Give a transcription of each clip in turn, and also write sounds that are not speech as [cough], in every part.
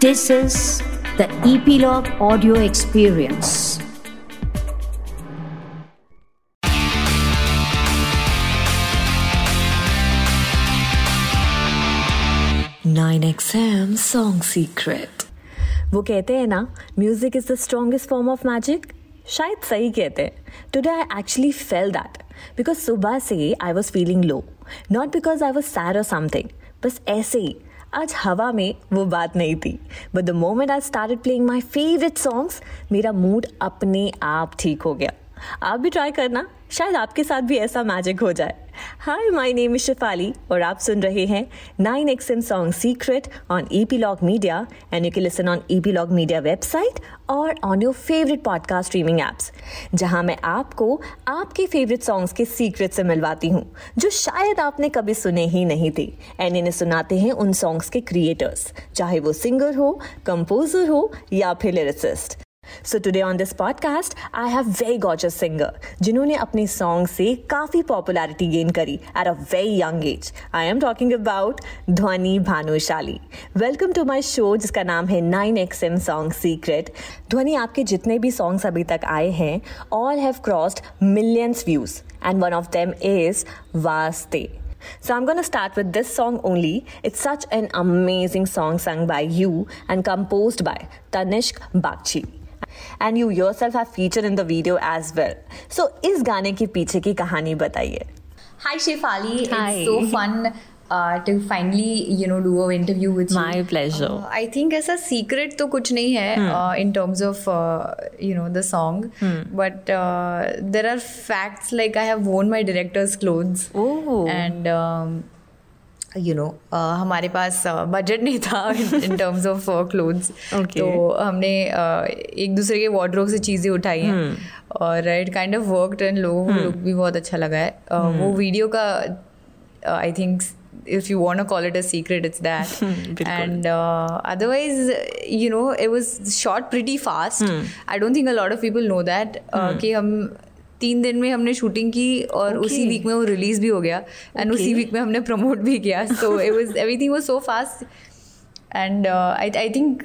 This is the Epilogue Audio Experience. Nine XM Song Secret. वो कहते हैं ना music is the strongest form of magic शायद सही कहते हैं today I actually felt that because सुबह से I was feeling low not because I was sad और समथिंग बस ऐसे ही आज हवा में वो बात नहीं थी। But the moment I start playing my favourite songs मेरा मूड अपने आप ठीक हो गया। आप भी ट्राई करना। शायद आपके साथ भी ऐसा मैजिक हो जाए। Hi my name is Shifali और आप सुन रहे हैं nine X M song secret on E P log media and you can listen on E P log media website और on your favourite podcast streaming apps जहाँ मैं आपको आपके फेवरेट सॉन्ग्स के सीक्रेट से मिलवाती हूँ, जो शायद आपने कभी सुने ही नहीं थे। एंड इन्हें सुनाते हैं उन सॉन्ग्स के क्रिएटर्स चाहे वो सिंगर हो कंपोजर हो या फिर lyricist so today on this podcast I have very gorgeous singer जिन्होंने अपने सॉन्ग से काफ़ी पॉपुलैरिटी गेन करी at a very young age I am talking about Dhvani Bhanushali welcome to my show जिसका नाम है nine X M song secret Dhvani आपके जितने भी सॉन्ग्स अभी तक आए हैं all have crossed millions views and one of them is Vaaste So I'm going to start with this song only. It's such an amazing song sung by you and composed by Tanishk Bakchi. And you yourself have feature in the video as well so इस गाने के पीछे की कहानी बताइए Hi Shefali, Hi. it's so fun uh, to finally you know do an interview with My you. pleasure. Uh, I think ऐसा secret तो कुछ नहीं है hmm. uh, in terms of uh, you know the song, hmm. but uh, there are facts like I have worn my director's clothes. Oh. And um, you know uh, हमारे पास budget uh, नहीं था in terms of clothes तो हमने uh, एक दूसरे के wardrobe से चीज़ें उठाई हैं hmm. और it kind of work and लोगों को लुक भी बहुत अच्छा लगा है uh, hmm. वो वीडियो का I think if you want to call it a secret, it's that. and uh, otherwise, you know, it was shot pretty fast. Hmm. I don't think a lot of people know that. Uh, hmm. तीन दिन में हमने shooting की और okay. उसी week में वो release भी हो गया एंड okay. उसी वीक में हमने प्रमोट भी किया so it was everything was so fast and I I think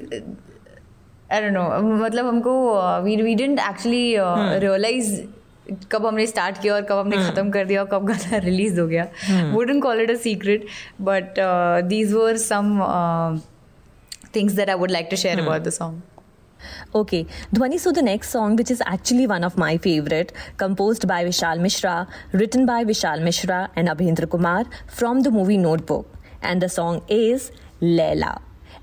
I don't know मतलब हमको we we didn't actually realise कब हमने स्टार्ट किया और कब हमने hmm. ख़त्म कर दिया और कब गाना रिलीज़ हो गया wouldn't call it a secret but these were some things that I would like to share about the song Okay, Dhwani, so the next song, which is actually one of my favorite, composed by Vishal Mishra, written by Vishal Mishra and Abhendra Kumar from the movie Notebook. And the song is Leila.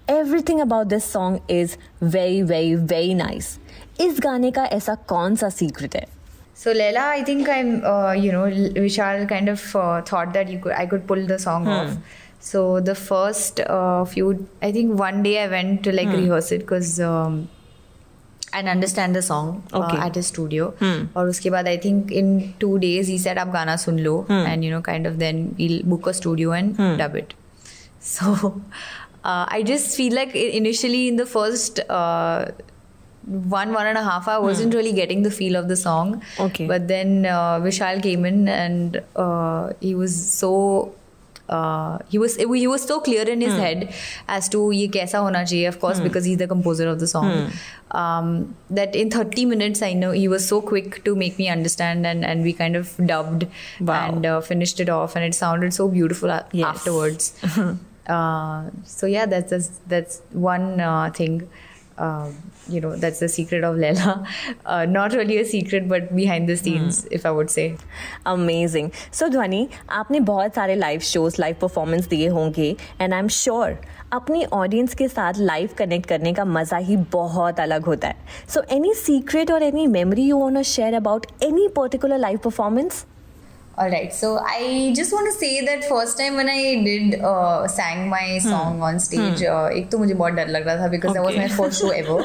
Everything about this song is very, very, very nice. इस गाने का ऐसा कौन सा secret है So Leila, I think I'm, uh, you know, Vishal kind of uh, thought that you could, I could pull the song hmm. off. So the first uh, few, I think one day I went to like hmm. rehearse it because um, and understand the song eight A studio और उसके बाद I think in two days he set आप गाना सुन लो and you know kind of then we'll book a studio and dub it so I just feel like initially in the first one one and a half I wasn't hmm. really getting the feel of the song. Okay. But then uh, Vishal came in and uh, he was so uh, he was he was so clear in his hmm. head as to ye kaisa hona chahiye of course because he's the composer of the song hmm. um, that in 30 minutes I know he was so quick to make me understand and and we kind of dubbed wow. and uh, finished it off and it sounded so beautiful yes. afterwards [laughs] uh, so yeah that's that's, that's one uh, thing um, you know that's the secret of Leila. Uh, not really a secret, but behind the scenes, mm. if I would say. Amazing. So Dhwani, आपने बहुत सारे live shows live performance दिए होंगे and I am sure अपनी audience के साथ live connect करने का मज़ा ही बहुत अलग होता है सो एनी सीक्रेट और any memory you want to share about any particular live performance All right so i just want to say that first time when i did uh, sang my hmm. song hmm. on stage hmm. uh, एक तो मुझे बहुत डर लग रहा था because okay. that was my first show ever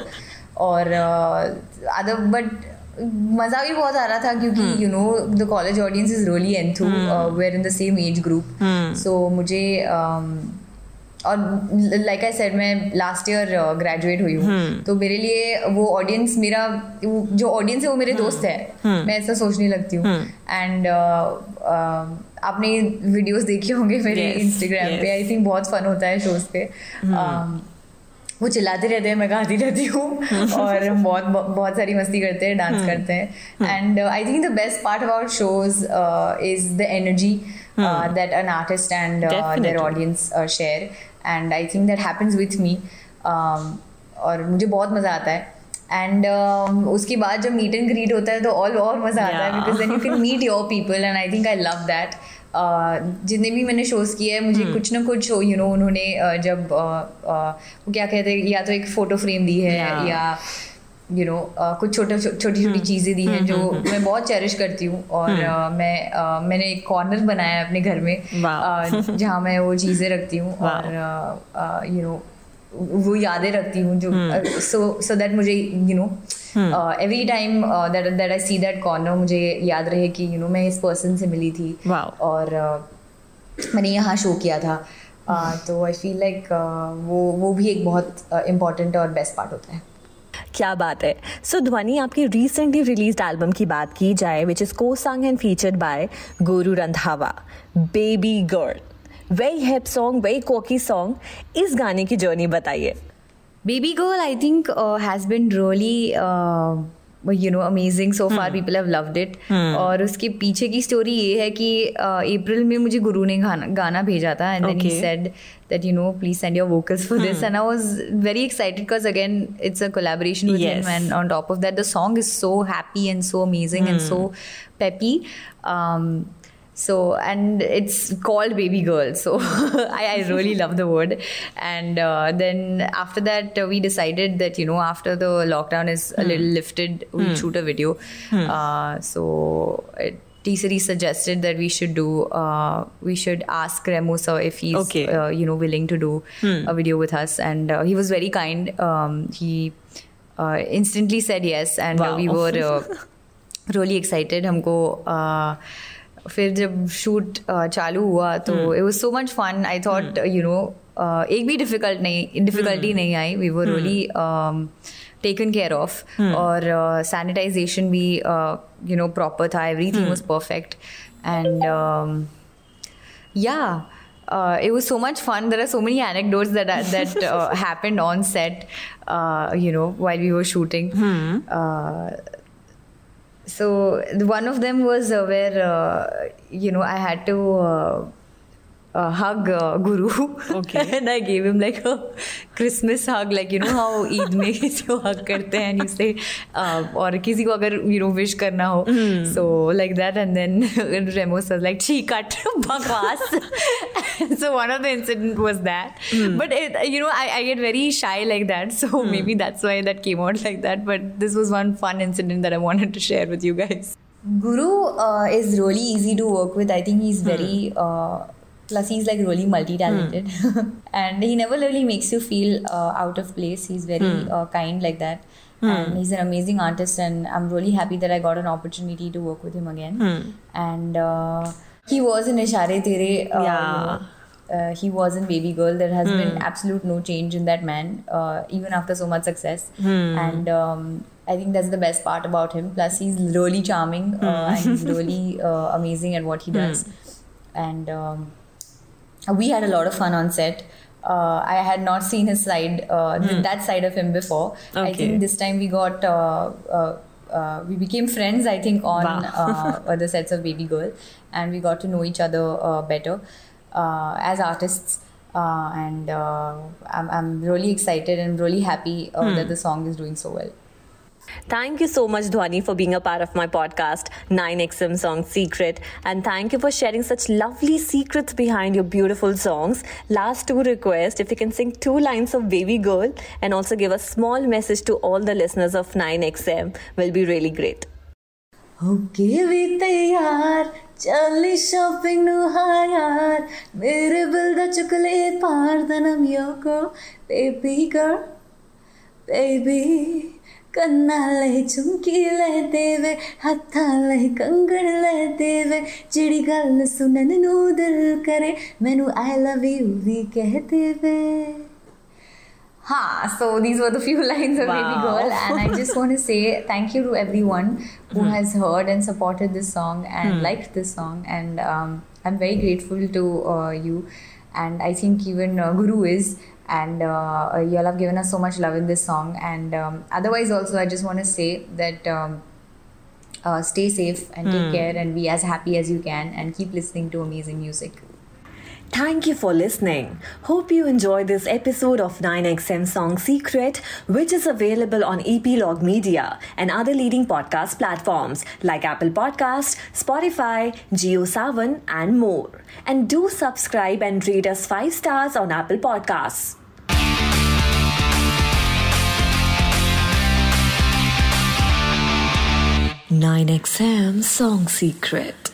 और other uh, but मज़ा भी बहुत आ रहा था क्योंकि you know the college audience is really enthu we're in the same age group so मुझे um, और लाइक आई सेड मैं लास्ट ईयर ग्रेजुएट हुई हूँ। hmm. तो मेरे लिए वो ऑडियंस मेरा जो ऑडियंस है वो मेरे hmm. दोस्त है। hmm. मैं ऐसा सोचने लगती हूँ। एंड uh, uh, आपने वीडियोस देखे होंगे मेरे इंस्टाग्राम पे। आई थिंक बहुत फन होता है शोज़ पे। वो चिल्लाते रहते हैं मैं गाती रहती हूँ। [laughs] और हम बहुत बहुत सारी मस्ती करते हैं डांस हम्म। करते हैं। And I think the best part about shows is the energy that an artist and there Definitely. Audience share and I think that happens with me Um, और मुझे बहुत मज़ा आता है एंड उसके बाद जब मीट एंड ग्रीट होता है तो और और मज़ा आता है. Because then you can meet your people and I think I love that जितने भी मैंने शोज़ किए हैं मुझे hmm. कुछ ना कुछ यू नो know, उन्होंने uh, जब uh, uh, वो क्या कहते हैं या तो एक फ़ोटो फ्रेम दी है Yeah. या you you know know, uh, कुछ छोटे छोटी छोटी चीज़ें दी हैं जो मैं बहुत चेरिश करती हूँ और uh, मैं uh, मैंने एक कॉर्नर बनाया है अपने घर में uh, जहाँ मैं वो चीज़ें रखती हूँ और यू नो वो यादें रखती हूँ जो सो सो दैट मुझे you know every time that that I see that corner मुझे याद रहे कि यू you नो know, मैं इस पर्सन से मिली थी. और uh, मैंने यहाँ शो किया था। Uh, तो आई फील लाइक वो वो भी एक बहुत इम्पोर्टेंट और बेस्ट पार्ट होता है। क्या बात है? सो so, ध्वनि आपकी रिसेंटली रिलीज़ एल्बम की बात की जाए विच इज़ को song and featured by Guru Randhawa baby girl very happy song very cocky song इस गाने की जर्नी बताइए। Baby girl I think has been been you know amazing so far people have loved it और उसके पीछे की story ये है कि अप्रैल में मुझे गुरु ने गाना गाना भेजा था and then he said that you know please send your vocals for this and I was very excited because again it's a collaboration with him and on top of that the song is so happy and so amazing and so peppy so and it's called baby girl so [laughs] I, I, really love the word and uh, then after that uh, we decided that you know after the lockdown is a hmm. little lifted we'll mm. shoot a video mm. uh, so it suggested that we should do, uh, we should ask Remo sir if he's, okay. uh, you know, willing to do hmm. a video with us. And uh, he was very kind. Um, he uh, instantly said yes. And wow. we were [laughs] uh, really excited. Humko, uh, फिर जब shoot चालू हुआ तो it was so much fun I thought you know एक भी difficult नहीं difficulty hmm. नहीं I. We were really taken care of और सैनिटाइजेशन भी यू नो प्रॉपर था. Everything was perfect and yeah it was so much fun there are so many anecdotes that happened on set you know while we were shooting so one of them was uh, where uh, you know i had to uh, uh, hug uh, guru Okay. [laughs] and i gave him like a christmas hug like you know how [laughs] eid में किसी को [laughs] hug करते हैं and you say uh, और किसी को अगर you know wish करना हो so like that and then Remos was like ची कट बकवास so one of the incident was that but it, you know I, I get very shy like that so maybe that's why that came out like that but this was one fun incident that I wanted to share with you guys Guru uh, is really easy to work with I think he's very uh, plus he's like really multi-talented. [laughs] And he never really makes you feel uh, out of place. He's very uh, kind like that. And he's an amazing artist and i'm really happy that i got an opportunity to work with him again. And uh, he was in ishare tere uh, Yeah. uh, he was in baby girl. There has been absolute no change in that man uh, even after so much success. And um, i think that's the best part about him. Plus he's really charming uh, and he's [laughs] really uh, amazing at what he does. And um, we had a lot of fun on set. Uh, I had not seen his side, uh, th- that side of him before. I think this time we got, uh, uh, uh, we became friends. I think on Wow. uh, [laughs] the sets of Baby Girl, and we got to know each other uh, better uh, as artists. Uh, and uh, I'm, I'm really excited and really happy uh, that the song is doing so well. Thank you so much, Dhwani, for being a part of my podcast, 9XM Song Secret. And thank you for sharing such lovely secrets behind your beautiful songs. Last two requests if you can sing two lines of Baby Girl and also give a small message to all the listeners of 9XM will be really great. होके भी तैयार चली shopping नु हाँ यार मेरे bill दा चुकले पार दनम योको बेबी गर्ल ಕಣ್ಣಾಲೈ ಚುಮ್ಕೀಲೈ ದೇವೆ ಹತ್ತಾಲೈ ಕಂಗಣಲೈ ದೇವೆ ಚಿಡಿಗಲ್ಲ ಸುನನ ನೂದಲ್ ಕರೆ ಮೆನು ಐ ಲವ್ ಯು ವಿ ಕಹತೇವೆ Ha, so these were the few [laughs] lines of wow. Baby Girl, and I just want to say thank you to everyone who mm. has heard and supported this song and mm. liked this song, and um, I'm very grateful to uh, you. And I think even uh, Guru is and uh, you all have given us so much love in this song. And um, otherwise, also, I just want to say that um, uh, stay safe and take care and be as happy as you can and keep listening to amazing music. Thank you for listening. Hope you enjoyed this episode of 9XM Song Secret, which is available on Epilogue Media and other leading podcast platforms like Apple Podcast, Spotify, JioSaavn, and more. And do subscribe and rate us 5 stars on Apple Podcasts. Nine XM Song Secret.